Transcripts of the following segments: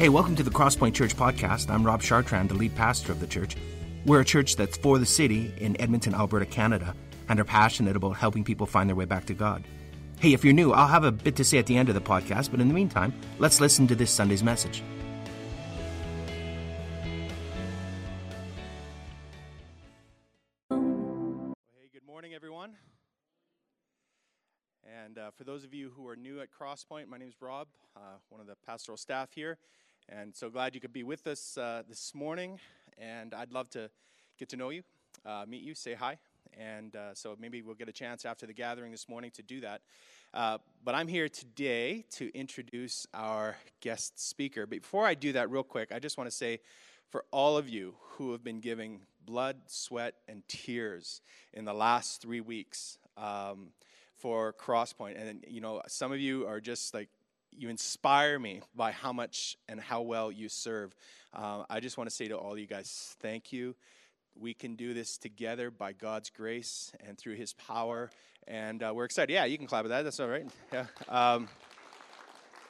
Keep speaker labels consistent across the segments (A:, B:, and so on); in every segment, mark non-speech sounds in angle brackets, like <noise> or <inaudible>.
A: Hey, welcome to the Crosspoint Church podcast. I'm Rob Chartrand, the lead pastor of the church. We're a church that's for the city in Edmonton, Alberta, Canada, and are passionate about helping people find their way back to God. Hey, if you're new, I'll have a bit to say at the end of the podcast, but in the meantime, let's listen to this Sunday's message.
B: Hey, good morning, everyone. And uh, for those of you who are new at Crosspoint, my name is Rob, uh, one of the pastoral staff here. And so glad you could be with us uh, this morning. And I'd love to get to know you, uh, meet you, say hi. And uh, so maybe we'll get a chance after the gathering this morning to do that. Uh, but I'm here today to introduce our guest speaker. But before I do that, real quick, I just want to say for all of you who have been giving blood, sweat, and tears in the last three weeks um, for Crosspoint, and you know, some of you are just like you inspire me by how much and how well you serve. Uh, I just want to say to all you guys, thank you. We can do this together by God's grace and through His power, and uh, we're excited. Yeah, you can clap at that. That's all right. Yeah. Um,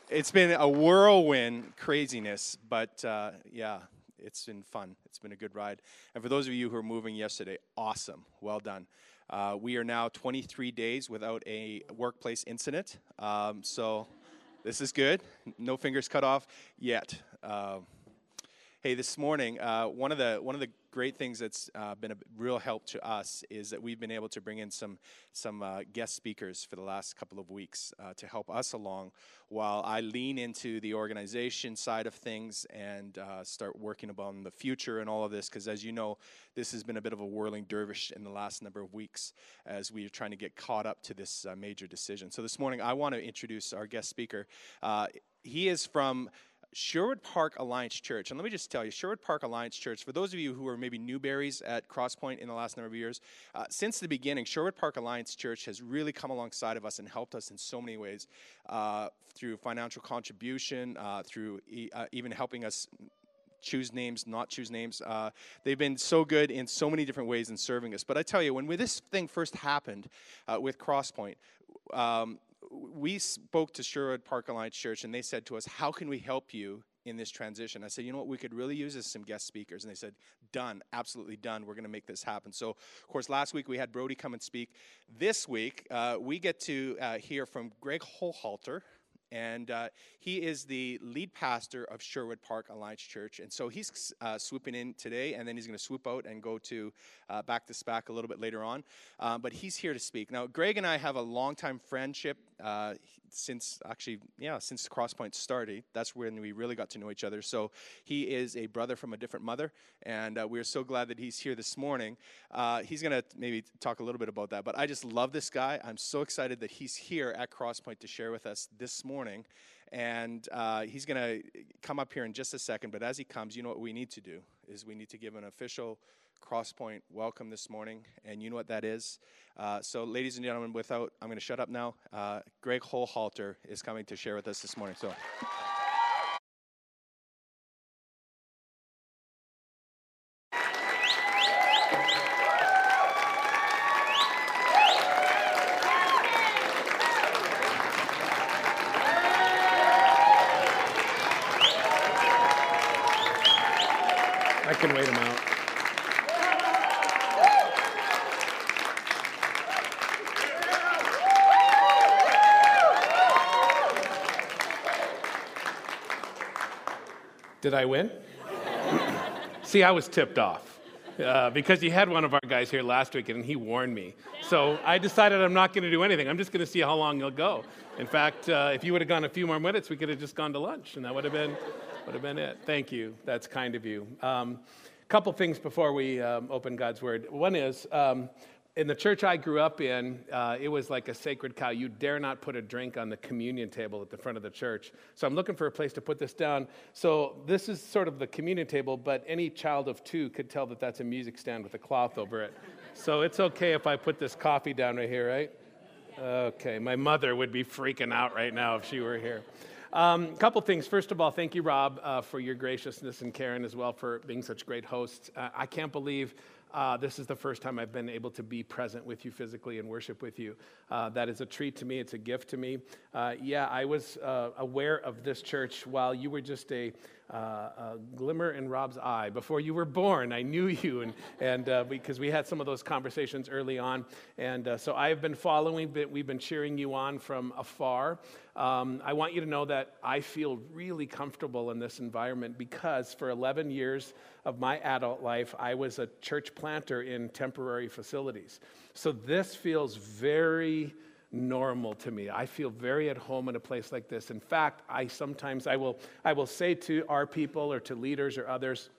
B: it's been a whirlwind craziness, but uh, yeah, it's been fun. It's been a good ride. And for those of you who are moving yesterday, awesome. Well done. Uh, we are now 23 days without a workplace incident. Um, so this is good. No fingers cut off yet. Uh, hey, this morning, uh, one of the one of the great things that's uh, been a real help to us is that we've been able to bring in some some uh, guest speakers for the last couple of weeks uh, to help us along while I lean into the organization side of things and uh, start working upon the future and all of this. Because as you know, this has been a bit of a whirling dervish in the last number of weeks as we're trying to get caught up to this uh, major decision. So this morning, I want to introduce our guest speaker. Uh, he is from Sherwood Park Alliance Church, and let me just tell you, Sherwood Park Alliance Church, for those of you who are maybe newberries at Crosspoint in the last number of years, uh, since the beginning, Sherwood Park Alliance Church has really come alongside of us and helped us in so many ways uh, through financial contribution, uh, through e- uh, even helping us choose names, not choose names. Uh, they've been so good in so many different ways in serving us. But I tell you, when this thing first happened uh, with Crosspoint, um, we spoke to Sherwood Park Alliance Church, and they said to us, "How can we help you in this transition?" I said, "You know what? We could really use some guest speakers." And they said, "Done, absolutely done. We're going to make this happen." So, of course, last week we had Brody come and speak. This week uh, we get to uh, hear from Greg Hochhalter and uh, he is the lead pastor of Sherwood Park Alliance Church. And so he's uh, swooping in today, and then he's going to swoop out and go to uh, back to SPAC a little bit later on. Uh, but he's here to speak. Now, Greg and I have a long time friendship uh, since actually, yeah, since Crosspoint started. That's when we really got to know each other. So he is a brother from a different mother, and uh, we're so glad that he's here this morning. he's going to maybe talk a little bit about that. But I just love this guy. I'm so excited that he's here at Crosspoint to share with us this morning morning. And uh, he's going to come up here in just a second. But as he comes, you know what we need to do is we need to give an official Crosspoint welcome this morning. And you know what that is. Uh, so, ladies and gentlemen, without I'm going to shut up now. Uh, Greg Hochhalter is coming to share with us this morning. So.
C: Did I win? See, I was tipped off uh, because you had one of our guys here last week and he warned me. So I decided I'm not going to do anything. I'm just going to see how long you'll go. In fact, uh, if you would have gone a few more minutes, we could have just gone to lunch and that would have been, would have been it. Thank you. That's kind of you. A um, couple things before we um, open God's Word. One is, um, in the church I grew up in, uh, it was like a sacred cow. You dare not put a drink on the communion table at the front of the church. So I'm looking for a place to put this down. So this is sort of the communion table, but any child of two could tell that that's a music stand with a cloth over it. So it's okay if I put this coffee down right here, right? Okay, my mother would be freaking out right now if she were here. A um, couple things. First of all, thank you, Rob, uh, for your graciousness and Karen as well for being such great hosts. Uh, I can't believe uh, this is the first time I've been able to be present with you physically and worship with you. Uh, that is a treat to me. It's a gift to me. Uh, yeah, I was uh, aware of this church while you were just a, uh, a, glimmer in Rob's eye. Before you were born, I knew you, and, and uh, because we had some of those conversations early on. And so I have been following, but we've been cheering you on from afar. Um, I want you to know that I feel really comfortable in this environment because for 11 years of my adult life, I was a church planter in temporary facilities. So this feels very normal to me. I feel very at home in a place like this. In fact, I sometimes I will I will say to our people or to leaders or others,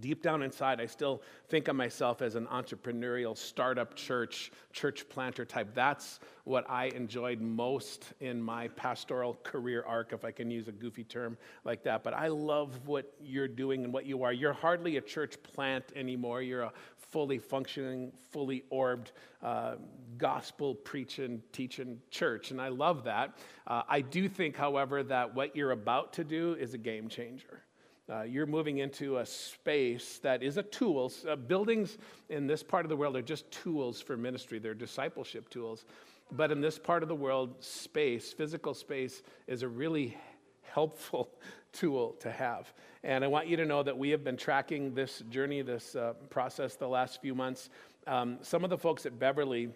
C: deep down inside, I still think of myself as an entrepreneurial startup church, church planter type. That's what I enjoyed most in my pastoral career arc, if I can use a goofy term like that. But I love what you're doing and what you are. You're hardly a church plant anymore. You're a fully functioning, fully orbed, uh, gospel preaching, teaching church. And I love that. Uh, I do think, however, that what you're about to do is a game changer. Uh, you're moving into a space that is a tool. Uh, buildings in this part of the world are just tools for ministry, they're discipleship tools. But in this part of the world, space, physical space, is a really helpful <laughs> tool to have. And I want you to know that we have been tracking this journey, this uh, process, the last few months. Um, some of the folks at Beverly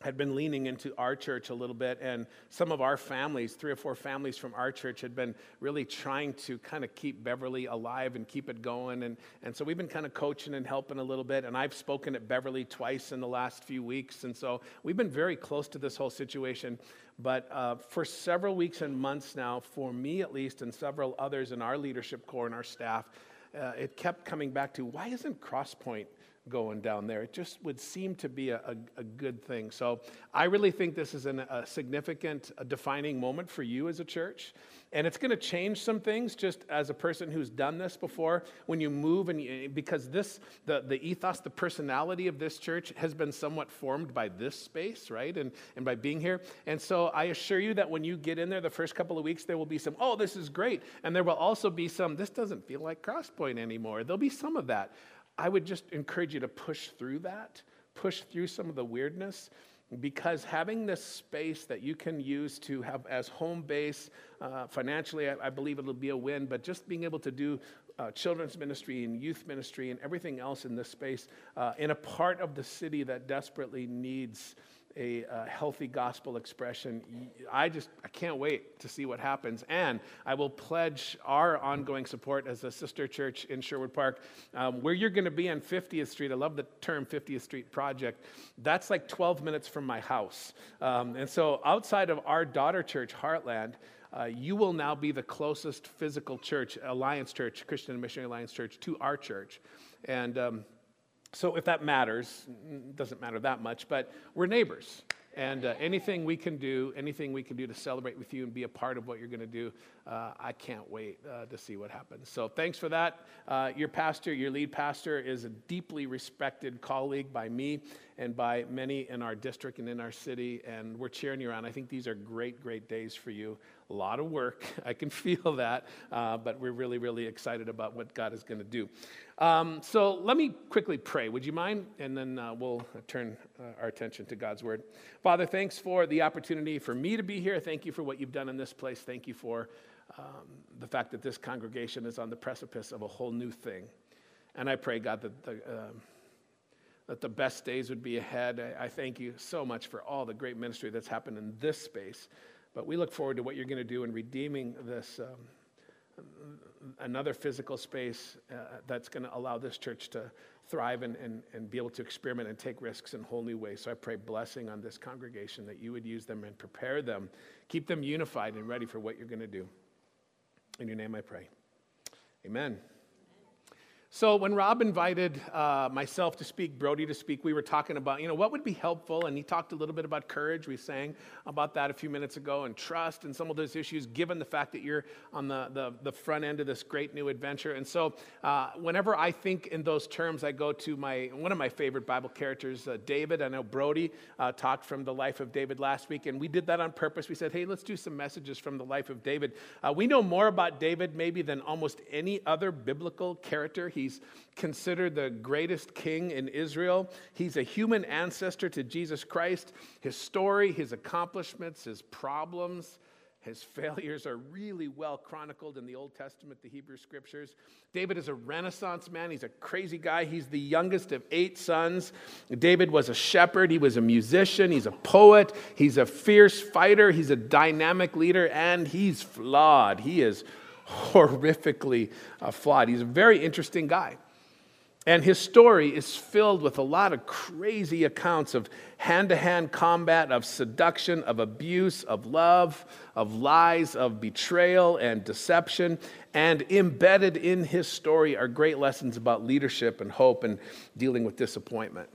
C: had been leaning into our church a little bit, and some of our families, three or four families from our church, had been really trying to kind of keep Beverly alive and keep it going. And, and so we've been kind of coaching and helping a little bit. And I've spoken at Beverly twice in the last few weeks. And so we've been very close to this whole situation. But uh, for several weeks and months now, for me at least, and several others in our leadership core and our staff, uh, it kept coming back to why isn't Crosspoint going down there. It just would seem to be a, a, a good thing. So I really think this is an, a significant, a defining moment for you as a church. And it's going to change some things just as a person who's done this before. When you move, and you, because this, the, the ethos, the personality of this church has been somewhat formed by this space, right? And, and by being here. And so I assure you that when you get in there the first couple of weeks, there will be some, oh, this is great. And there will also be some, this doesn't feel like Crosspoint anymore. There'll be some of that. I would just encourage you to push through that, push through some of the weirdness, because having this space that you can use to have as home base, uh, financially, I, I, believe it'll be a win, but just being able to do uh, children's ministry and youth ministry and everything else in this space uh, in a part of the city that desperately needs a, a, healthy gospel expression. I just I can't wait to see what happens, and I will pledge our ongoing support as a sister church in Sherwood Park, um, where you're going to be on 50th Street. I love the term 50th Street Project. That's like 12 minutes from my house, um, and so outside of our daughter church, Heartland. Uh, you will now be the closest physical church, Alliance Church, Christian and Missionary Alliance Church, to our church. And um, so, if that matters, doesn't matter that much, but we're neighbors. And uh, anything we can do, anything we can do to celebrate with you and be a part of what you're going to do, uh, I can't wait uh, to see what happens. So thanks for that. Uh, your pastor, your lead pastor, is a deeply respected colleague by me and by many in our district and in our city, and we're cheering you on. I think these are great, great days for you. A lot of work, <laughs> I can feel that, uh, but we're really, really excited about what God is going to do. Um, so let me quickly pray. Would you mind? And then uh, we'll turn uh, our attention to God's word. Father, thanks for the opportunity for me to be here. Thank you for what you've done in this place. Thank you for um, the fact that this congregation is on the precipice of a whole new thing. And I pray, God, that the, uh, that the best days would be ahead. I, I thank you so much for all the great ministry that's happened in this space. But we look forward to what you're going to do in redeeming this. Um, another physical space uh, that's going to allow this church to thrive and, and, and be able to experiment and take risks in whole new ways. So I pray blessing on this congregation that you would use them and prepare them, keep them unified and ready for what you're going to do. In your name I pray. Amen. So when Rob invited uh, myself to speak, Brody to speak, we were talking about, you know, what would be helpful, and he talked a little bit about courage. We sang about that a few minutes ago, and trust, and some of those issues, given the fact that you're on the, the, the front end of this great new adventure. And so uh, whenever I think in those terms, I go to my one of my favorite Bible characters, uh, David. I know Brody uh, talked from the life of David last week, and we did that on purpose. We said, hey, let's do some messages from the life of David. Uh, we know more about David maybe than almost any other biblical character. He He's considered the greatest king in Israel. He's a human ancestor to Jesus Christ. His story, his accomplishments, his problems, his failures are really well chronicled in the Old Testament, the Hebrew scriptures. David is a Renaissance man. He's a crazy guy. He's the youngest of eight sons. David was a shepherd. He was a musician. He's a poet. He's a fierce fighter. He's a dynamic leader, and he's flawed. He is <laughs> horrifically uh, flawed. He's a very interesting guy. And his story is filled with a lot of crazy accounts of hand to hand combat, of seduction, of abuse, of love, of lies, of betrayal and deception. And embedded in his story are great lessons about leadership and hope and dealing with disappointment.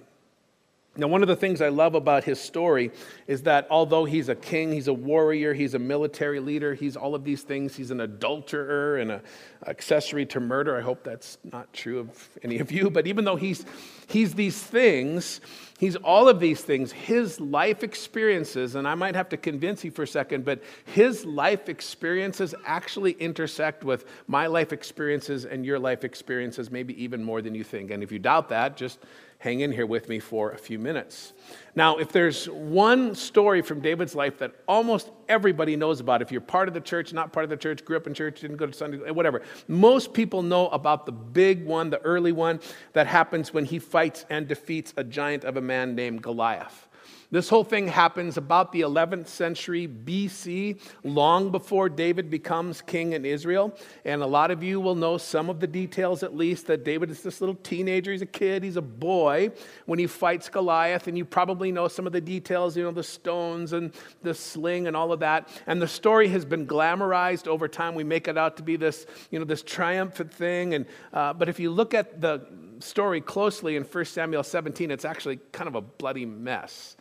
C: Now, one of the things I love about his story is that although he's a king, he's a warrior, he's a military leader, he's all of these things, he's an adulterer and an accessory to murder. I hope that's not true of any of you, but even though he's, he's these things, he's all of these things, his life experiences, and I might have to convince you for a second, but his life experiences actually intersect with my life experiences and your life experiences, maybe even more than you think. And if you doubt that, just hang in here with me for a few minutes. Now, if there's one story from David's life that almost everybody knows about, if you're part of the church, not part of the church, grew up in church, didn't go to Sunday, whatever, most people know about the big one, the early one that happens when he fights and defeats a giant of a man named Goliath. This whole thing happens about the 11th century BC, long before David becomes king in Israel. And a lot of you will know some of the details, at least, that David is this little teenager. He's a kid, he's a boy when he fights Goliath. And you probably know some of the details, you know, the stones and the sling and all of that. And the story has been glamorized over time. We make it out to be this, you know, this triumphant thing. And, uh, but if you look at the story closely in 1 Samuel 17, it's actually kind of a bloody mess.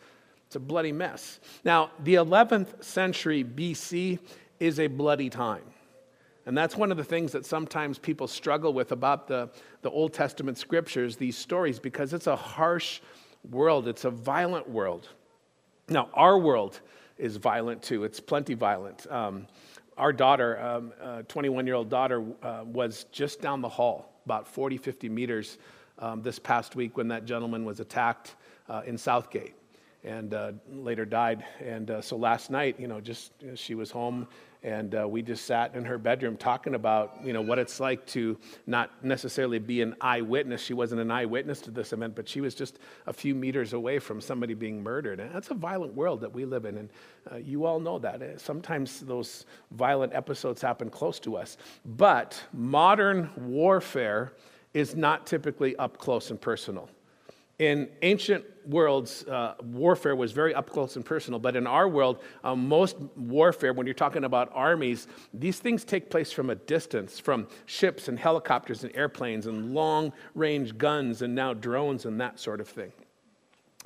C: It's a bloody mess. Now, the 11th century BC is a bloody time. And that's one of the things that sometimes people struggle with about the, the Old Testament scriptures, these stories, because it's a harsh world, it's a violent world. Now, our world is violent too, it's plenty violent. Um, our daughter, 21 um, year old daughter, uh, was just down the hall, about 40, 50 meters um, this past week when that gentleman was attacked uh, in Southgate and uh, later died. And uh, so last night, you know, just you know, she was home, and uh, we just sat in her bedroom talking about, you know, what it's like to not necessarily be an eyewitness. She wasn't an eyewitness to this event, but she was just a few meters away from somebody being murdered. And that's a violent world that we live in, and uh, you all know that. Uh, sometimes those violent episodes happen close to us. But modern warfare is not typically up close and personal. In ancient worlds, uh, warfare was very up close and personal, but in our world, uh, most warfare, when you're talking about armies, these things take place from a distance, from ships and helicopters and airplanes and long range guns and now drones and that sort of thing.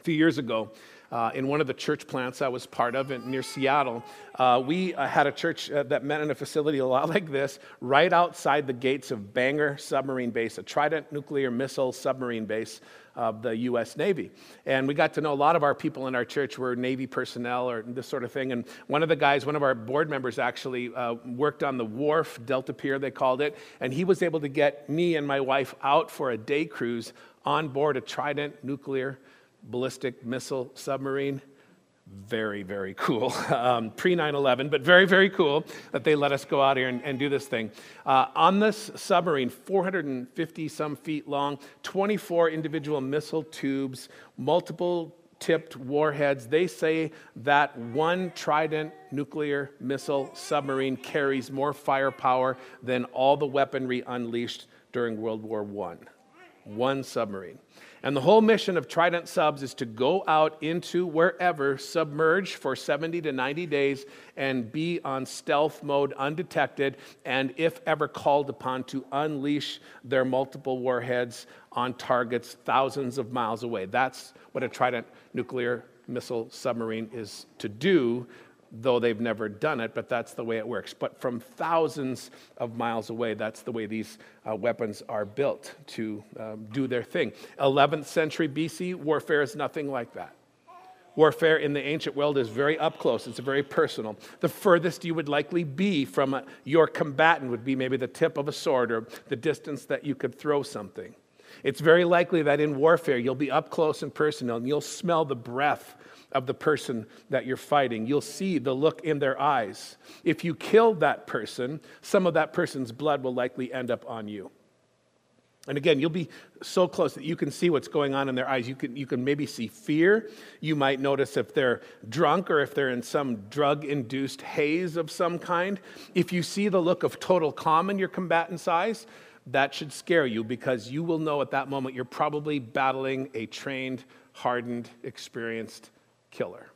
C: Few years ago, uh, in one of the church plants I was part of in, near Seattle, uh, we uh, had a church uh, that met in a facility a lot <laughs> like this, right outside the gates of Bangor Submarine Base, a Trident nuclear missile submarine base of the U.S. Navy. And we got to know a lot of our people in our church were Navy personnel or this sort of thing. And one of the guys, one of our board members actually uh, worked on the wharf, Delta Pier, they called it. And he was able to get me and my wife out for a day cruise on board a Trident nuclear ballistic missile submarine very, very cool. <laughs> Um, Pre 9 11, but very, very cool that they let us go out here and, and do this thing. Uh, on this submarine, 450 some feet long, 24 individual missile tubes, multiple tipped warheads. They say that one Trident nuclear missile submarine carries more firepower than all the weaponry unleashed during World War I. One submarine. And the whole mission of Trident Subs is to go out into wherever, submerge for 70 to 90 days, and be on stealth mode, undetected, and if ever called upon to unleash their multiple warheads on targets thousands of miles away. That's what a Trident nuclear missile submarine is to do though they've never done it, but that's the way it works. But from thousands of miles away, that's the way these uh, weapons are built to um, do their thing. 11th century BC, warfare is nothing like that. Warfare in the ancient world is very up close, it's very personal. The furthest you would likely be from a, your combatant would be maybe the tip of a sword or the distance that you could throw something. It's very likely that in warfare you'll be up close and personal and you'll smell the breath of the person that you're fighting. You'll see the look in their eyes. If you kill that person, some of that person's blood will likely end up on you. And again, you'll be so close that you can see what's going on in their eyes. You can, you can maybe see fear. You might notice if they're drunk or if they're in some drug induced haze of some kind. If you see the look of total calm in your combatant's eyes, that should scare you because you will know at that moment you're probably battling a trained, hardened, experienced killer.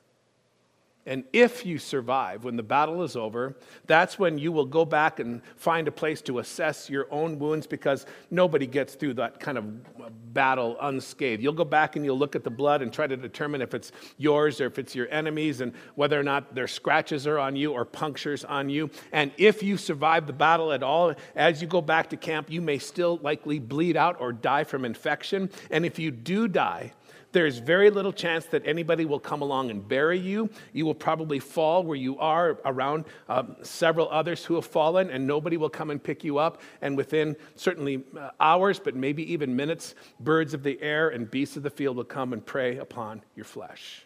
C: And if you survive, when the battle is over, that's when you will go back and find a place to assess your own wounds because nobody gets through that kind of battle unscathed. You'll go back and you'll look at the blood and try to determine if it's yours or if it's your enemies and whether or not their scratches are on you or punctures on you. And if you survive the battle at all, as you go back to camp, you may still likely bleed out or die from infection. And if you do die, there's very little chance that anybody will come along and bury you. You will probably fall where you are around um, several others who have fallen, and nobody will come and pick you up. And within certainly uh, hours, but maybe even minutes, birds of the air and beasts of the field will come and prey upon your flesh.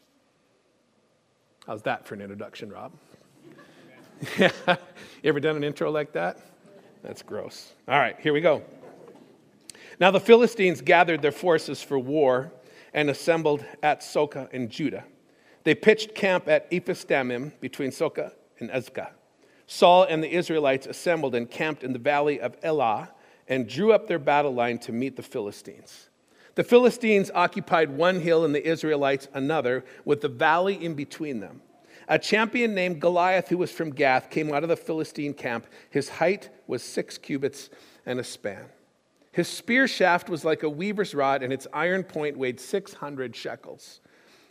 C: How's that for an introduction, Rob? <laughs> you ever done an intro like that? That's gross. All right, here we go. Now the Philistines gathered their forces for war and assembled at Socoh in Judah. They pitched camp at Ephes Dammim between Socoh and Azekah. Saul and the Israelites assembled and camped in the valley of Elah and drew up their battle line to meet the Philistines. The Philistines occupied one hill and the Israelites another, with the valley in between them. A champion named Goliath, who was from Gath, came out of the Philistine camp. His height was six cubits and a span. His spear shaft was like a weaver's rod, and its iron point weighed 600 shekels.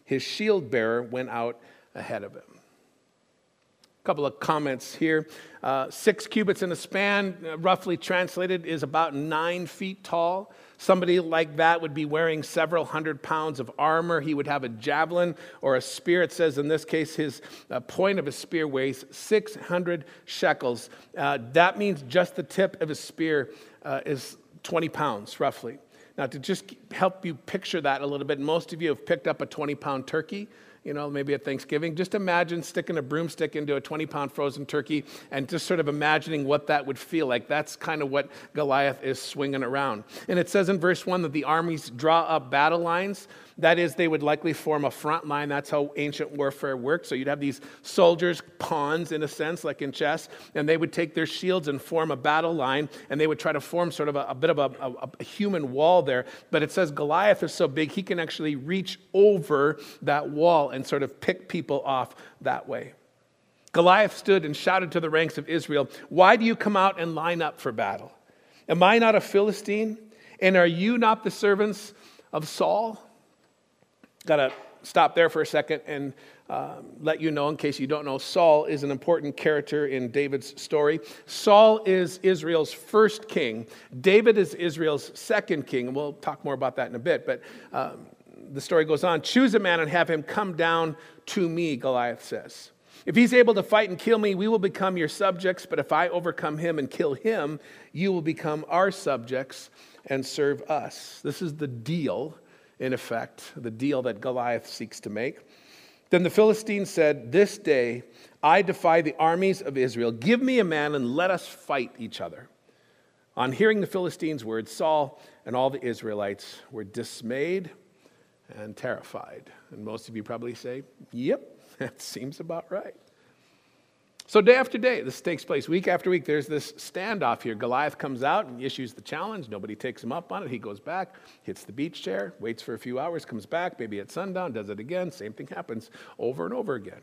C: His shield bearer went out ahead of him. A couple of comments here. Uh, six cubits in a span, uh, roughly translated, is about nine feet tall. Somebody like that would be wearing several hundred pounds of armor. He would have a javelin or a spear. It says in this case, his uh, point of his spear weighs 600 shekels. Uh, that means just the tip of his spear uh, is 20 pounds, roughly. Now, to just help you picture that a little bit, most of you have picked up a 20 pound turkey you know, maybe at Thanksgiving. Just imagine sticking a broomstick into a 20 pound frozen turkey and just sort of imagining what that would feel like. That's kind of what Goliath is swinging around. And it says in verse 1 that the armies draw up battle lines. That is, they would likely form a front line. That's how ancient warfare worked. So you'd have these soldiers, pawns in a sense, like in chess, and they would take their shields and form a battle line, and they would try to form sort of a, a bit of a, a, a human wall there. But it says Goliath is so big, he can actually reach over that wall and sort of pick people off that way. Goliath stood and shouted to the ranks of Israel, Why do you come out and line up for battle? Am I not a Philistine? And are you not the servants of Saul? Got to stop there for a second and uh, let you know, in case you don't know, Saul is an important character in David's story. Saul is Israel's first king. David is Israel's second king. We'll talk more about that in a bit. But um, the story goes on Choose a man and have him come down to me, Goliath says. If he's able to fight and kill me, we will become your subjects. But if I overcome him and kill him, you will become our subjects and serve us. This is the deal in effect, the deal that Goliath seeks to make. Then the Philistines said, This day I defy the armies of Israel. Give me a man and let us fight each other. On hearing the Philistines' words, Saul and all the Israelites were dismayed and terrified. And most of you probably say, Yep, <laughs> that seems about right. So, day after day, this takes place. Week after week, there's this standoff here. Goliath comes out and issues the challenge. Nobody takes him up on it. He goes back, hits the beach chair, waits for a few hours, comes back, maybe at sundown, does it again. Same thing happens over and over again.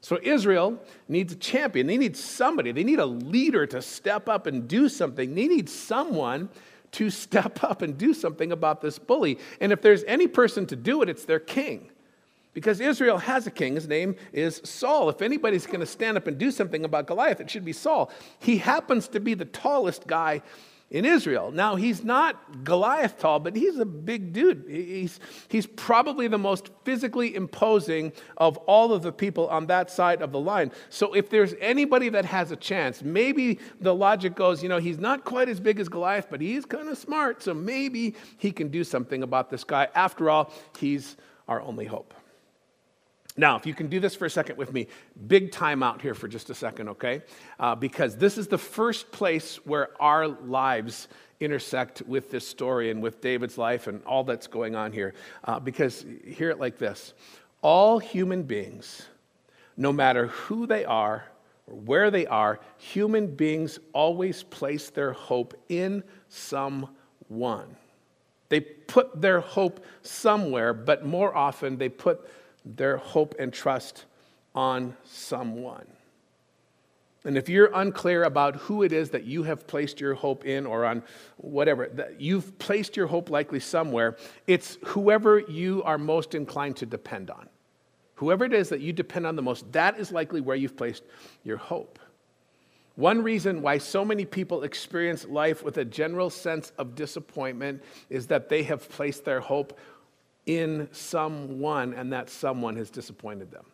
C: So, Israel needs a champion. They need somebody, they need a leader to step up and do something. They need someone to <laughs> step up and do something about this bully. And if there's any person to do it, it's their king. Because Israel has a king. His name is Saul. If anybody's going to stand up and do something about Goliath, it should be Saul. He happens to be the tallest guy in Israel. Now, he's not Goliath tall, but he's a big dude. He's, he's probably the most physically imposing of all of the people on that side of the line. So, if there's anybody that has a chance, maybe the logic goes, you know, he's not quite as big as Goliath, but he's kind of smart. So, maybe he can do something about this guy. After all, he's our only hope. Now, if you can do this for a second with me, big time out here for just a second, okay? Uh, because this is the first place where our lives intersect with this story and with David's life and all that's going on here. Uh, because hear it like this all human beings, no matter who they are or where they are, human beings always place their hope in someone. They put their hope somewhere, but more often they put their hope and trust on someone. And if you're unclear about who it is that you have placed your hope in or on whatever, that you've placed your hope likely somewhere, it's whoever you are most inclined to depend on. Whoever it is that you depend on the most, that is likely where you've placed your hope. One reason why so many people experience life with a general sense of disappointment is that they have placed their hope in someone, and that someone has disappointed them.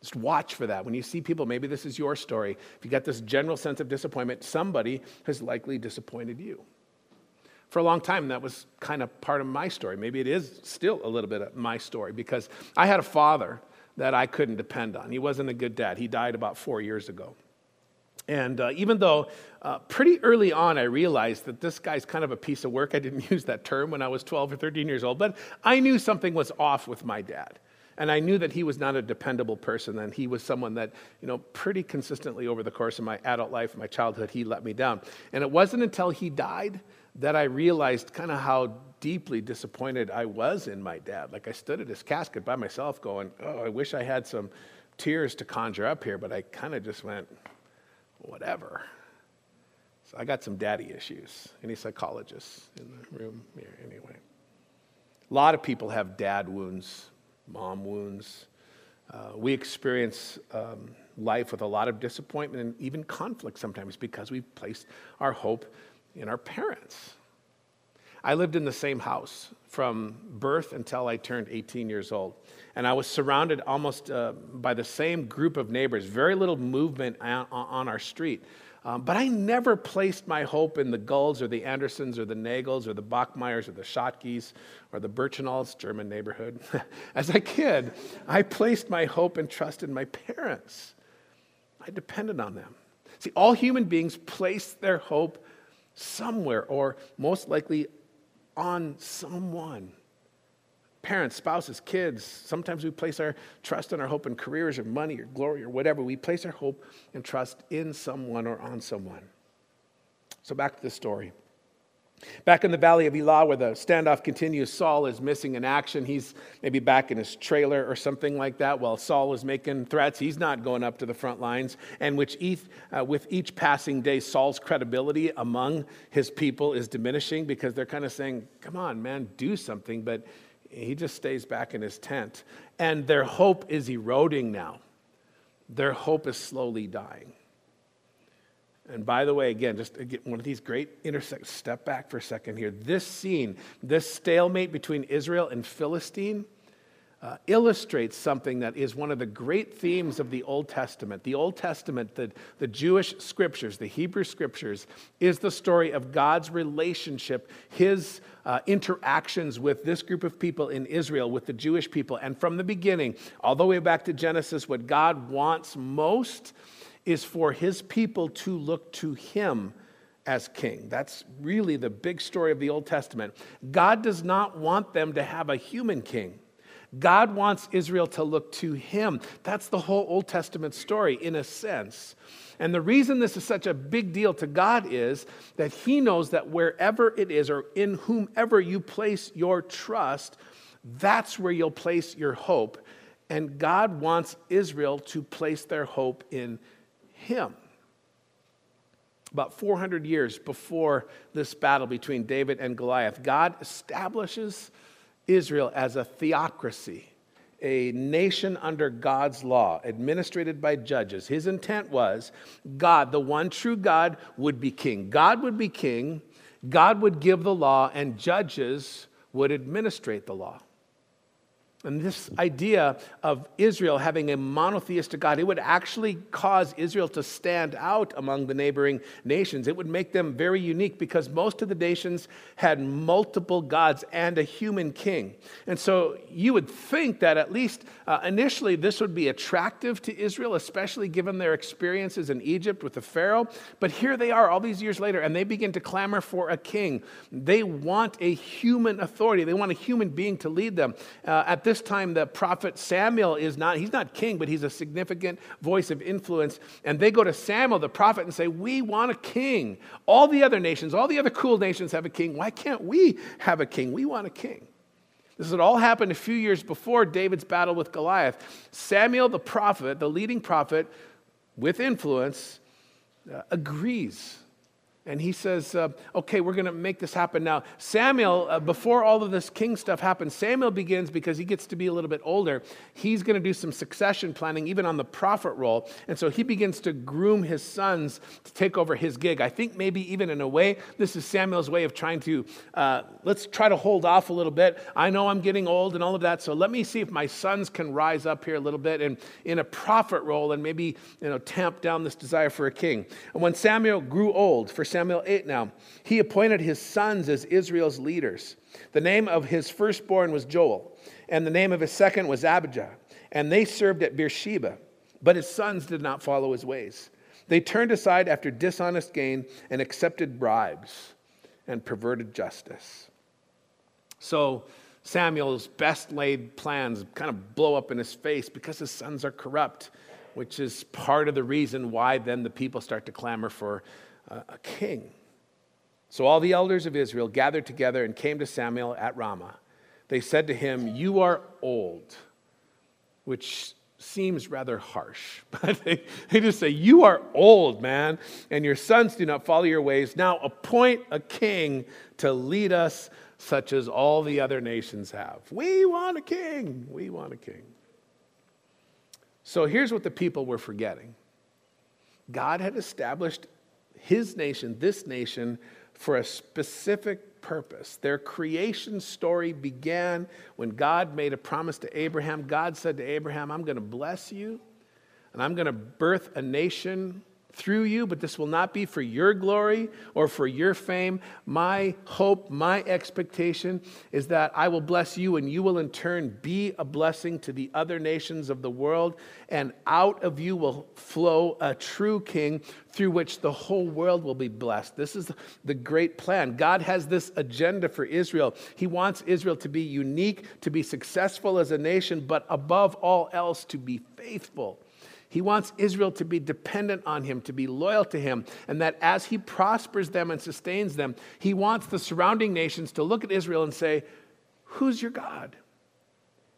C: Just watch for that. When you see people, maybe this is your story. If you got this general sense of disappointment, somebody has likely disappointed you. For a long time, that was kind of part of my story. Maybe it is still a little bit of my story because I had a father that I couldn't depend on. He wasn't a good dad. He died about four years ago. And uh, even though uh, pretty early on I realized that this guy's kind of a piece of work, I didn't <laughs> use that term when I was 12 or 13 years old, but I knew something was off with my dad. And I knew that he was not a dependable person, and he was someone that, you know, pretty consistently over the course of my adult life, my childhood, he let me down. And it wasn't until he died that I realized kind of how deeply disappointed I was in my dad. Like I stood at his casket by myself going, oh, I wish I had some tears to conjure up here, but I kind of just went, whatever. So I got some daddy issues. Any psychologists in the room here? Anyway. A lot of people have dad wounds, mom wounds. Uh, we experience um, life with a lot of disappointment and even conflict sometimes because we've placed our hope in our parents. I lived in the same house from birth until I turned 18 years old and I was surrounded almost uh, by the same group of neighbors, very little movement on, on our street. Um, but I never placed my hope in the Gulls or the Andersons or the Nagels or the Bachmeyers or the Schottke's or the Birchenalds, German neighborhood. <laughs> As a kid, I placed my hope and trust in my parents. I depended on them. See, all human beings place their hope somewhere or most likely on someone parents, spouses, kids. Sometimes we place our trust and our hope in careers or money or glory or whatever. We place our hope and trust in someone or on someone. So back to the story. Back in the valley of Elah, where the standoff continues, Saul is missing in action. He's maybe back in his trailer or something like that. While Saul is making threats, he's not going up to the front lines. And which each, uh, with each passing day, Saul's credibility among his people is diminishing because they're kind of saying, Come on, man, do something. But he just stays back in his tent. And their hope is eroding now. Their hope is slowly dying. And by the way, again, just one of these great intersections. Step back for a second here. This scene, this stalemate between Israel and Philistine, uh, illustrates something that is one of the great themes of the Old Testament. The Old Testament, the, the Jewish scriptures, the Hebrew scriptures, is the story of God's relationship, his uh, interactions with this group of people in Israel, with the Jewish people. And from the beginning, all the way back to Genesis, what God wants most is for his people to look to him as king. That's really the big story of the Old Testament. God does not want them to have a human king. God wants Israel to look to him. That's the whole Old Testament story, in a sense. And the reason this is such a big deal to God is that he knows that wherever it is or in whomever you place your trust, that's where you'll place your hope. And God wants Israel to place their hope in him. About 400 years before this battle between David and Goliath, God establishes Israel as a theocracy, a nation under God's law, administrated by judges. His intent was God, the one true God, would be king. God would be king, God would give the law, and judges would administrate the law. And this idea of Israel having a monotheistic God, it would actually cause Israel to stand out among the neighboring nations. It would make them very unique because most of the nations had multiple gods and a human king. And so you would think that at least uh, initially this would be attractive to Israel, especially given their experiences in Egypt with the Pharaoh. But here they are all these years later, and they begin to clamor for a king. They want a human authority, they want a human being to lead them. Uh, at this this time, the prophet Samuel is not, he's not king, but he's a significant voice of influence. And they go to Samuel, the prophet, and say, We want a king. All the other nations, all the other cool nations have a king. Why can't we have a king? We want a king. This had all happened a few years before David's battle with Goliath. Samuel, the prophet, the leading prophet with influence, uh, agrees and he says, uh, okay, we're going to make this happen now. Samuel, uh, before all of this king stuff happens, Samuel begins because he gets to be a little bit older. He's going to do some succession planning, even on the prophet role. And so he begins to groom his sons to take over his gig. I think maybe even in a way, this is Samuel's way of trying to, uh, let's try to hold off a little bit. I know I'm getting old and all of that. So let me see if my sons can rise up here a little bit and in a prophet role and maybe, you know, tamp down this desire for a king. And when Samuel grew old, for Samuel 8 now. He appointed his sons as Israel's leaders. The name of his firstborn was Joel, and the name of his second was Abijah, and they served at Beersheba. But his sons did not follow his ways. They turned aside after dishonest gain and accepted bribes and perverted justice. So Samuel's best laid plans kind of blow up in his face because his sons are corrupt, which is part of the reason why then the people start to clamor for a king. So all the elders of Israel gathered together and came to Samuel at Ramah. They said to him, You are old, which seems rather harsh, <laughs> but they, they just say, You are old, man, and your sons do not follow your ways. Now appoint a king to lead us, such as all the other nations have. We want a king. We want a king. So here's what the people were forgetting God had established his nation, this nation, for a specific purpose. Their creation story began when God made a promise to Abraham. God said to Abraham, I'm going to bless you, and I'm going to birth a nation through you, but this will not be for your glory or for your fame. My hope, my expectation is that I will bless you and you will in turn be a blessing to the other nations of the world. And out of you will flow a true king through which the whole world will be blessed. This is the great plan. God has this agenda for Israel. He wants Israel to be unique, to be successful as a nation, but above all else, to be faithful he wants Israel to be dependent on him, to be loyal to him, and that as he prospers them and sustains them, he wants the surrounding nations to look at Israel and say, Who's your God?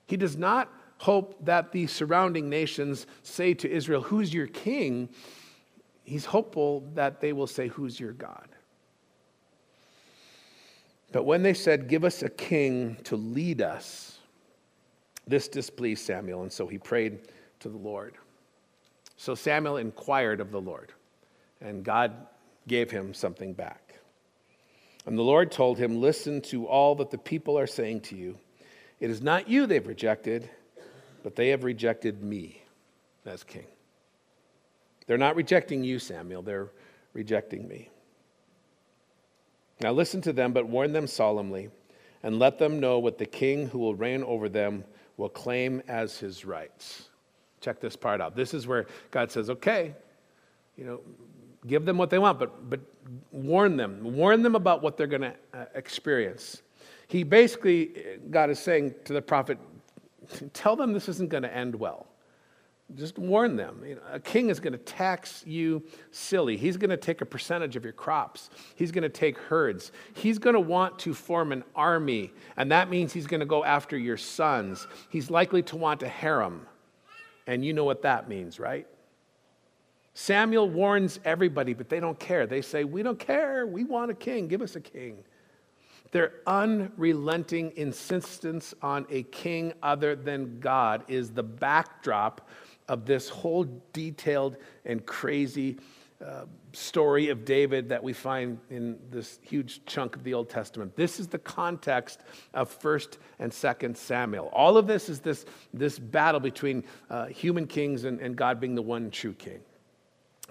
C: He does not hope that the surrounding nations say to Israel, Who's your king? He's hopeful that they will say, Who's your God? But when they said, Give us a king to lead us, this displeased Samuel, and so he prayed to the Lord. So Samuel inquired of the Lord, and God gave him something back. And the Lord told him, Listen to all that the people are saying to you. It is not you they've rejected, but they have rejected me as king. They're not rejecting you, Samuel, they're rejecting me. Now listen to them, but warn them solemnly, and let them know what the king who will reign over them will claim as his rights. Check this part out. This is where God says, okay, you know, give them what they want, but, but warn them. Warn them about what they're going to uh, experience. He basically, God is saying to the prophet, <laughs> tell them this isn't going to end well. Just warn them. You know, a king is going to tax you silly. He's going to take a percentage of your crops. He's going to take herds. He's going to want to form an army, and that means he's going to go after your sons. He's likely to want a harem. And you know what that means, right? Samuel warns everybody, but they don't care. They say, We don't care. We want a king. Give us a king. Their unrelenting insistence on a king other than God is the backdrop of this whole detailed and crazy uh, story of David that we find in this huge chunk of the Old Testament. This is the context of 1st and 2nd Samuel. All of this is this, this battle between uh, human kings and, and God being the one true king.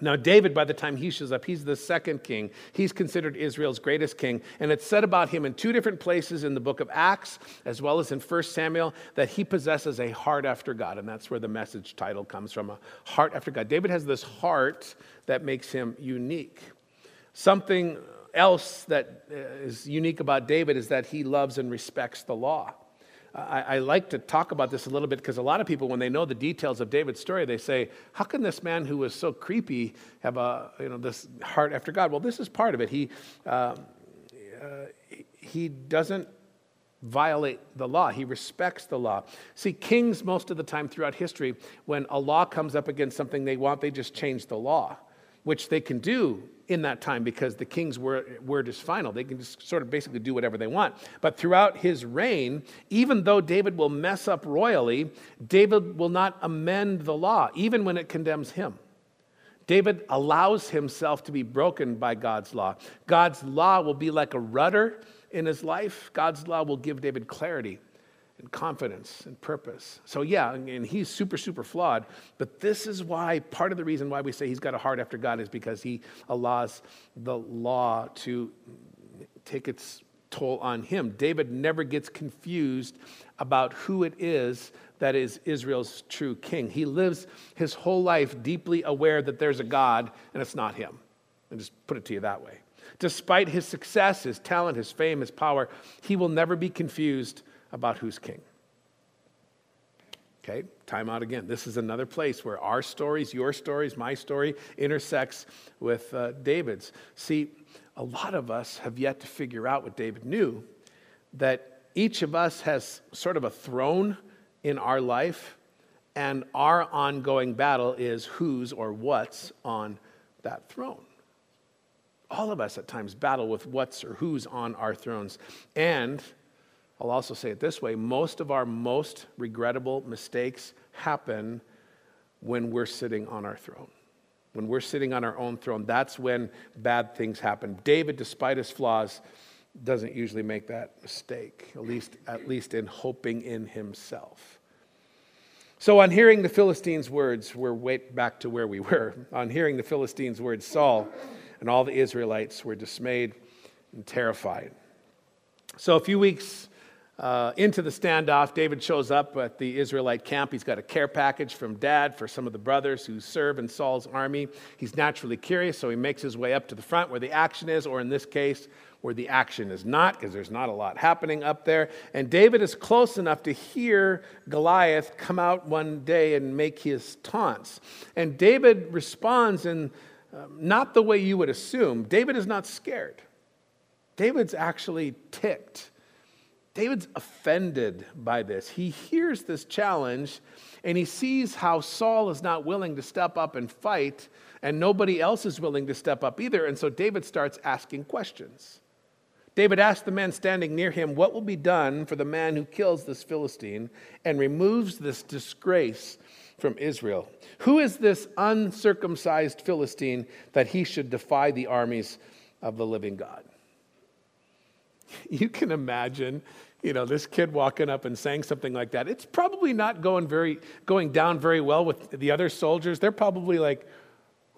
C: Now, David, by the time he shows up, he's the second king. He's considered Israel's greatest king. And it's said about him in two different places in the book of Acts, as well as in 1 Samuel, that he possesses a heart after God. And that's where the message title comes from a heart after God. David has this heart that makes him unique. Something else that uh, unique about David is that he loves and respects the law. I, I, like to talk about this a little bit because a lot of people, when they know the details of David's story, they say, "How can this man who was so creepy have a you know this heart after God?" Well, this is part of it. He uh, uh, he doesn't violate the law. He respects the law. See, kings most of the time throughout history, when a law comes up against something they want, they just change the law, which they can do in that time because the king's word, is final. They can just sort of basically do whatever they want. But throughout his reign, even though David will mess up royally, David will not amend the law, even when it condemns him. David allows himself to be broken by God's law. God's law will be like a rudder in his life. God's law will give David clarity and confidence and purpose. So, yeah, and he's super, super flawed, but this is why part of the reason why we say he's got a heart after God is because he allows the law to take its toll on him. David never gets confused about who it is that is Israel's true king. He lives his whole life deeply aware that there's a God and it's not him. And just put it to you that way. Despite his success, his talent, his fame, his power, he will never be confused about who's king. Okay, time out again. This is another place where our stories, your stories, my story intersects with uh, David's. See, a lot of us have yet to figure out what David knew that each of us has sort of a throne in our life, and our ongoing battle is who's or what's on that throne. All of us at times battle with what's or who's on our thrones. And I'll also say it this way most of our most regrettable mistakes happen when we're sitting on our throne. When we're sitting on our own throne, that's when bad things happen. David, despite his flaws, doesn't usually make that mistake, at least, at least in hoping in himself. So, on hearing the Philistines' words, we're way back to where we were. On hearing the Philistines' words, Saul and all the Israelites were dismayed and terrified. So, a few weeks uh, into the standoff, David shows up at the Israelite camp. He's got a care package from dad for some of the brothers who serve in Saul's army. He's naturally curious, so he makes his way up to the front where the action is, or in this case, where the action is not, because there's not a lot happening up there. And David is close enough to hear Goliath come out one day and make his taunts. And David responds in um, not the way you would assume. David is not scared, David's actually ticked. David's offended by this. He hears this challenge and he sees how Saul is not willing to step up and fight, and nobody else is willing to step up either. And so David starts asking questions. David asked the man standing near him, What will be done for the man who kills this Philistine and removes this disgrace from Israel? Who is this uncircumcised Philistine that he should defy the armies of the living God? <laughs> You can imagine you know, this kid walking up and saying something like that, it's probably not going very going down very well with the other soldiers. They're probably like,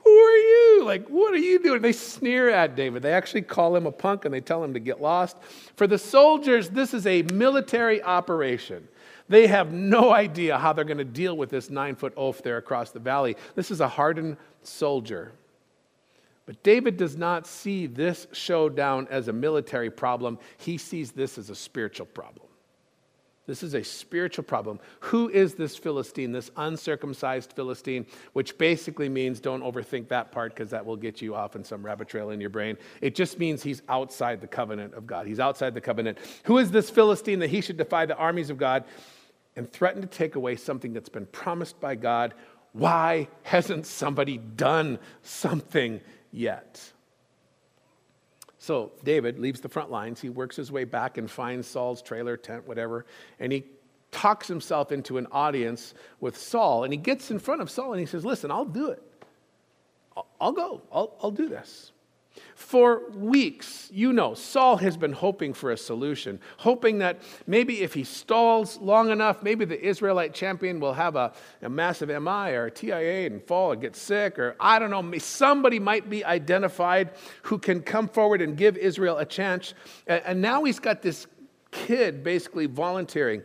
C: "Who are you? Like, what are you doing?" They sneer at David. They actually call him a punk and they tell him to get lost. For the soldiers, this is a military operation. They have no idea how they're going to deal with this nine foot oaf there across the valley. This is a hardened soldier. But David does not see this showdown as a military problem, he sees this as a spiritual problem. This is a spiritual problem. Who is this Philistine, this uncircumcised Philistine, which basically means don't overthink that part because that will get you off in some rabbit trail in your brain. It just means he's outside the covenant of God. He's outside the covenant. Who is this Philistine that he should defy the armies of God and threaten to take away something that's been promised by God? Why hasn't somebody done something yet. So David leaves the front lines. He works his way back and finds Saul's trailer, tent, whatever, and he talks himself into an audience with Saul. And he gets in front of Saul and he says, Listen, I'll do it. I'll go. I'll, I'll do this. For weeks, you know, Saul has been hoping for a solution, hoping that maybe if he stalls long enough, maybe the Israelite champion will have a, a massive MI or TIA and fall and get sick, or I don't know, somebody might be identified who can come forward and give Israel a chance. And, and now he's got this kid basically volunteering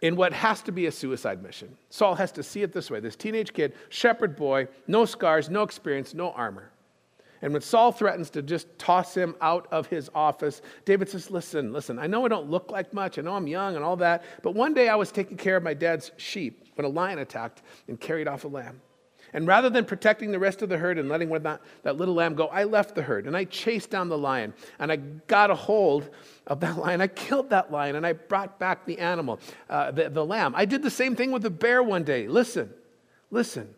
C: in what has to be a suicide mission. Saul has to see it this way this teenage kid, shepherd boy, no scars, no experience, no armor. And when Saul threatens to just toss him out of his office, David says, Listen, listen, I know I don't look like much. I know I'm young and all that. But one day I was taking care of my dad's sheep when a lion attacked and carried off a lamb. And rather than protecting the rest of the herd and letting that, that little lamb go, I left the herd and I chased down the lion and I got a hold of that <laughs> lion. I killed that lion and I brought back the animal, uh, the, the lamb. I did the same thing with the bear one day. Listen, listen.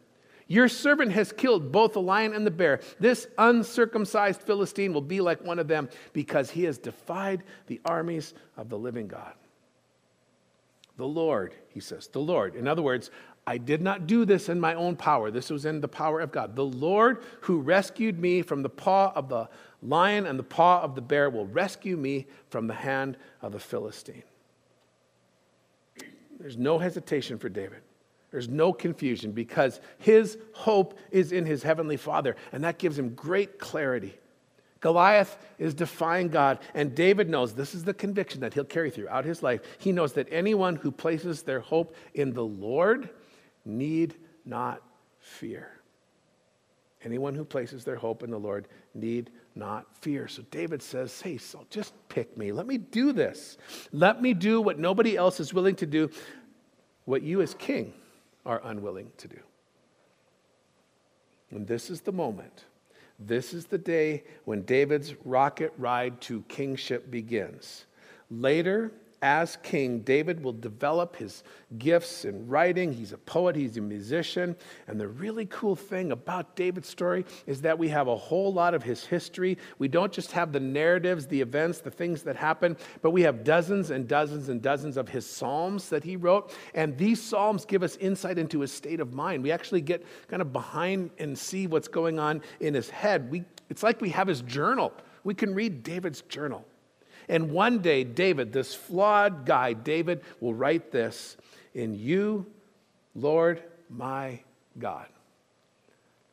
C: Your servant has killed both the lion and the bear. This uncircumcised Philistine will be like one of them because he has defied the armies of the living God. The Lord, he says, the Lord. In other words, I did not do this in my own power. This was in the power of God. The Lord who rescued me from the paw of the lion and the paw of the bear will rescue me from the hand of the Philistine. There's no hesitation for David. There's no confusion because his hope is in his heavenly Father, and that gives him great clarity. Goliath is defying God, and David knows this is the conviction that he'll carry throughout his life. He knows that anyone who places their hope in the Lord need not fear. Anyone who places their hope in the Lord need not fear. So David says, Hey, so just pick me. Let me do this. Let me do what nobody else is willing to do, what you as king are unwilling to do. And this is the moment. This is the day when David's rocket ride to kingship begins. Later, as king, David will develop his gifts in writing. He's a poet, he's a musician. And the really cool thing about David's story is that we have a whole lot of his history. We don't just have the narratives, the events, the things that happen, but we have dozens and dozens and dozens of his psalms that he wrote. And these psalms give us insight into his state of mind. We actually get kind of behind and see what's going on in his head. We, it's like we have his journal. We can read David's journal. And one day, David, this flawed guy, David, will write this In you, Lord my God,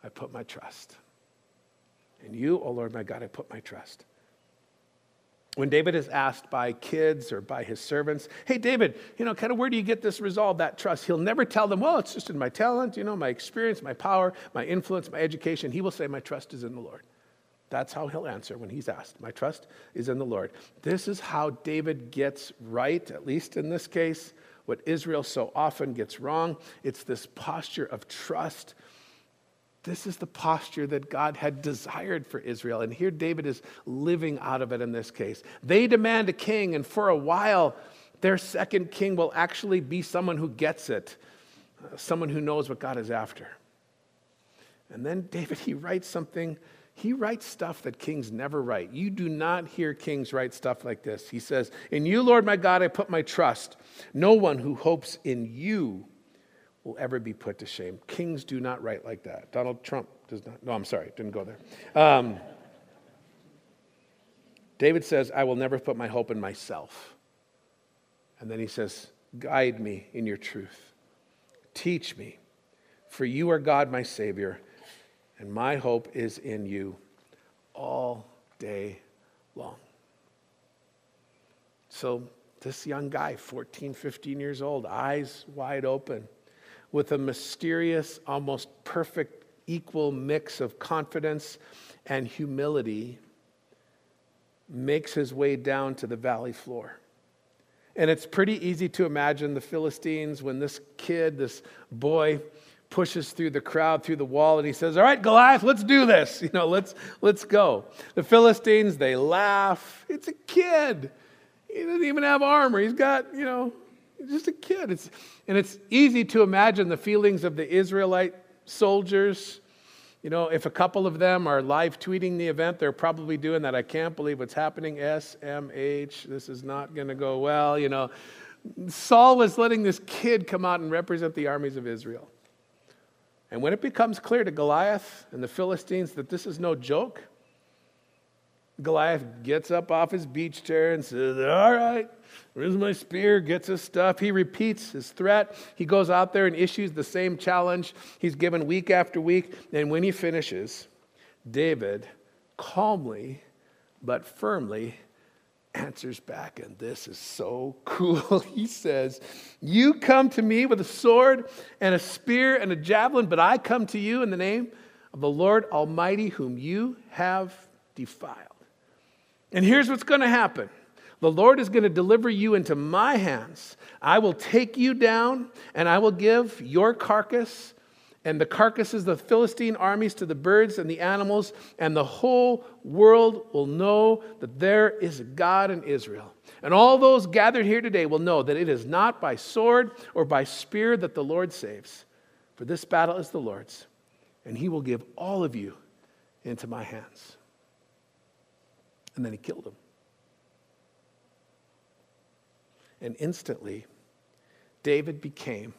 C: I put my trust. In you, O oh Lord my God, I put my trust. When David is asked by kids or by his servants, hey, David, you know, kind of where do you get this resolve, that trust? He'll never tell them, well, it's just in my talent, you know, my experience, my power, my influence, my education. He will say, my trust is in the Lord. That's how he'll answer when he's asked. My trust is in the Lord. This is how David gets right, at least in this case, what Israel so often gets wrong. It's this posture of trust. This is the posture that God had desired for Israel. And here David is living out of it in this case. They demand a king, and for a while, their second king will actually be someone who gets it, someone who knows what God is after. And then David, he writes something he writes stuff that kings never write. You do not hear kings write stuff like this. He says, In you, Lord my God, I put my trust. No one who hopes in you will ever be put to shame. Kings do not write like that. Donald Trump does not. No, I'm sorry, didn't go there. Um, David says, I will never put my hope in myself. And then he says, Guide me in your truth. Teach me, for you are God, my Savior and my hope is in you all day long. So, this young guy, 14, 15 years old, eyes wide open, with a mysterious, almost perfect, equal mix of confidence and humility, makes his way down to the valley floor. And it's pretty easy to imagine the Philistines when this kid, this boy, pushes through the crowd, through the wall, and he says, All right, Goliath, let's do this. <laughs> You know, let's, let's go. The Philistines, they laugh. It's a kid. He doesn't even have armor. He's got, you know, just a kid. It's, and it's easy to imagine the feelings of the Israelite soldiers. You know, if a couple of them are live tweeting the event, they're probably doing that. I can't believe what's happening. SMH, this is not going to go well. You know, Saul was letting this kid come out and represent the armies of Israel. And when it becomes clear to Goliath and the Philistines that this is no joke, Goliath gets up off his beach chair and says, All right, where's my spear? Gets his stuff. He repeats his threat. He goes out there and issues the same challenge he's given week after week. And when he finishes, David calmly but firmly answers back, and this is so <laughs> cool. he says, You come to me with a sword and a spear and a javelin, but I come to you in the name of the Lord Almighty, whom you have defiled. And here's what's going to happen the Lord is going to deliver you into my hands. I will take you down, and I will give your carcass and the carcasses of the Philistine armies to the birds and the animals, and the whole world will know that there is a God in Israel. And all those gathered here today will know that it is not by sword or by spear that the Lord saves, for this battle is the Lord's, and he will give all of you into my hands. And then he killed him. And instantly, David became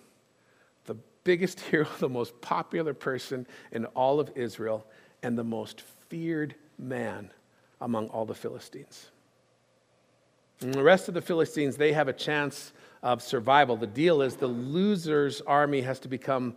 C: biggest <laughs> hero, the most popular person in all of Israel, and the most feared man among all the Philistines. And the rest of the Philistines, they have a chance of survival. The deal is the loser's army has to become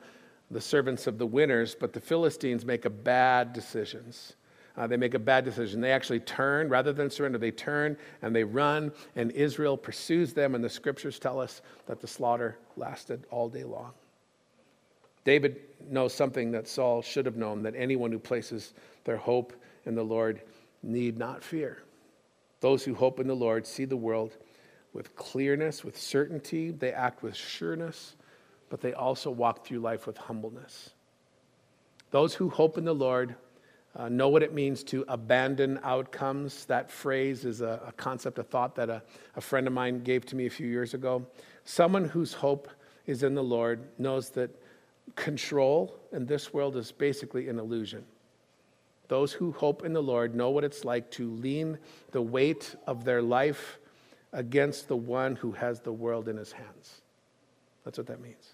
C: the servants of the winners, but the Philistines make a bad decisions. Uh, they make a bad decision. They actually turn, rather than surrender, they turn and they run, and Israel pursues them, and the scriptures tell us that the slaughter lasted all day long. David knows something that Saul should have known that anyone who places their hope in the Lord need not fear. Those who hope in the Lord see the world with clearness, with certainty, they act with sureness, but they also walk through life with humbleness. Those who hope in the Lord uh, know what it means to abandon outcomes. That phrase is a, a concept, a thought that a, a friend of mine gave to me a few years ago. Someone whose hope is in the Lord knows that control in this world is basically an illusion. Those who hope in the Lord know what it's like to lean the weight of their life against the one who has the world in his hands. That's what that means.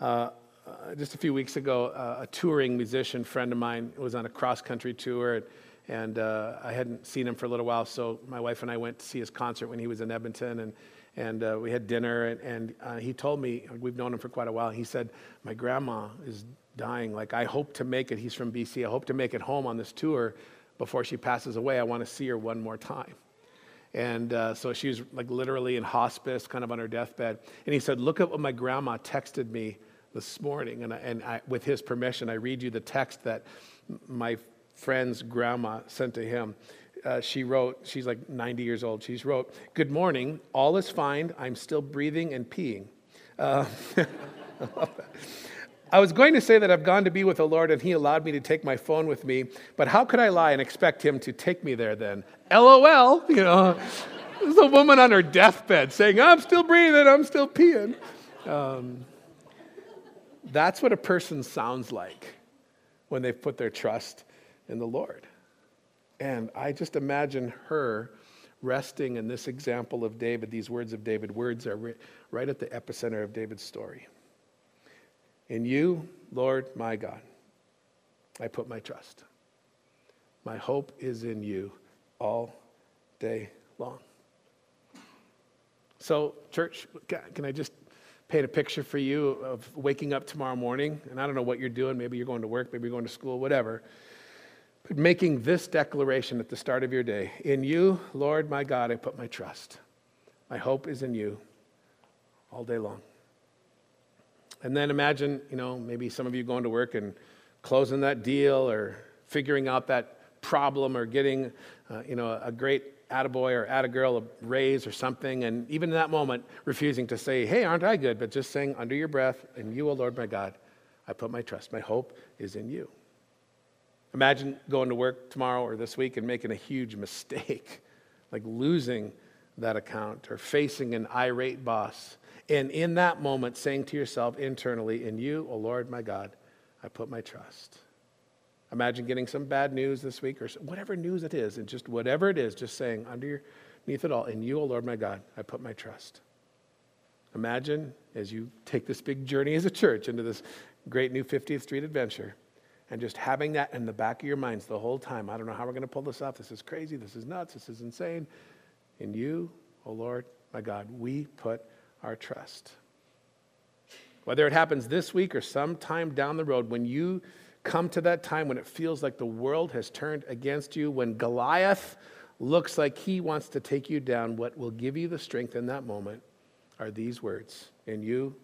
C: Uh, uh, just a few weeks ago, uh, a touring musician friend of mine was on a cross country tour, and, and uh, I hadn't seen him for a little while. So my wife and I went to see his concert when he was in Edmonton, and and uh, we had dinner. And, and uh, he told me we've known him for quite a while. He said, "My grandma is dying. Like I hope to make it. He's from BC. I hope to make it home on this tour before she passes away. I want to see her one more time." And uh, so she was like literally in hospice, kind of on her deathbed. And he said, Look at what my grandma texted me this morning. And, I, and I, with his permission, I read you the text that my friend's grandma sent to him. Uh, she wrote, she's like 90 years old. She's wrote, Good morning, all is fine. I'm still breathing and peeing. Uh, <laughs> I was going to say that I've gone to be with the Lord and He allowed me to take my phone with me, but how could I lie and expect Him to take me there then? LOL, <laughs> you know. There's a woman on her deathbed saying, I'm still breathing, I'm still peeing. Um, that's what a person sounds like when they've put their trust in the Lord. And I just imagine her resting in this example of David, these words of David. Words are right at the epicenter of David's story. In you, Lord my God, I put my trust. My hope is in you all day long. So, church, can I just paint a picture for you of waking up tomorrow morning, and I don't know what you're doing. Maybe you're going to work, maybe you're going to school, whatever. But making this declaration at the start of your day In you, Lord my God, I put my trust. My hope is in you all day long. And then imagine, you know, maybe some of you going to work and closing that deal or figuring out that problem or getting, uh, you know, a great attaboy or attagirl a raise or something, and even in that moment, refusing to say, Hey, aren't I good? But just saying under your breath, In you, O Lord my God, I put my trust. My hope is in you. Imagine going to work tomorrow or this week and making a huge mistake, <laughs> like losing that account or facing an irate boss. And in that moment, saying to yourself internally, In you, O Lord my God, I put my trust. Imagine getting some bad news this week or whatever news it is, and just whatever it is, just saying underneath it all, in you, O Lord my God, I put my trust. Imagine as you take this big journey as a church into this great new 50th Street adventure and just having that in the back of your minds the whole time. I don't know how we're going to pull this off. This is crazy. This is nuts. This is insane. In you, oh Lord, my God, we put our trust. Whether it happens this week or sometime down the road, when you come to that time when it feels like the world has turned against you, when Goliath looks like he wants to take you down, what will give you the strength in that moment are these words In you,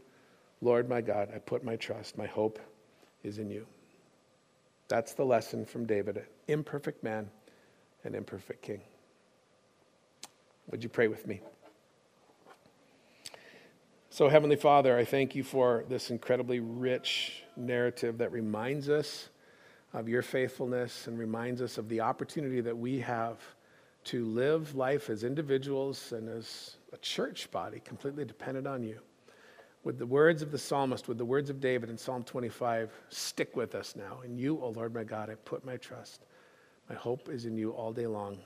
C: Lord my God, I put my trust. My hope is in you. That's the lesson from David, an imperfect man, an imperfect king. Would you pray with me? So, Heavenly Father, I thank you for this incredibly rich narrative that reminds us of your faithfulness and reminds us of the opportunity that we have to live life as individuals and as a church body completely dependent on you. With the words of the psalmist, with the words of David in Psalm 25, stick with us now. In you, O Lord my God, I put my trust. My hope is in you all day long.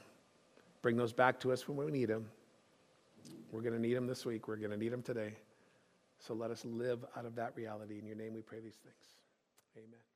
C: Bring those back to us when we need them. We're going to need them this week. We're going to need them today. So let us live out of that reality. In your name we pray these things. Amen.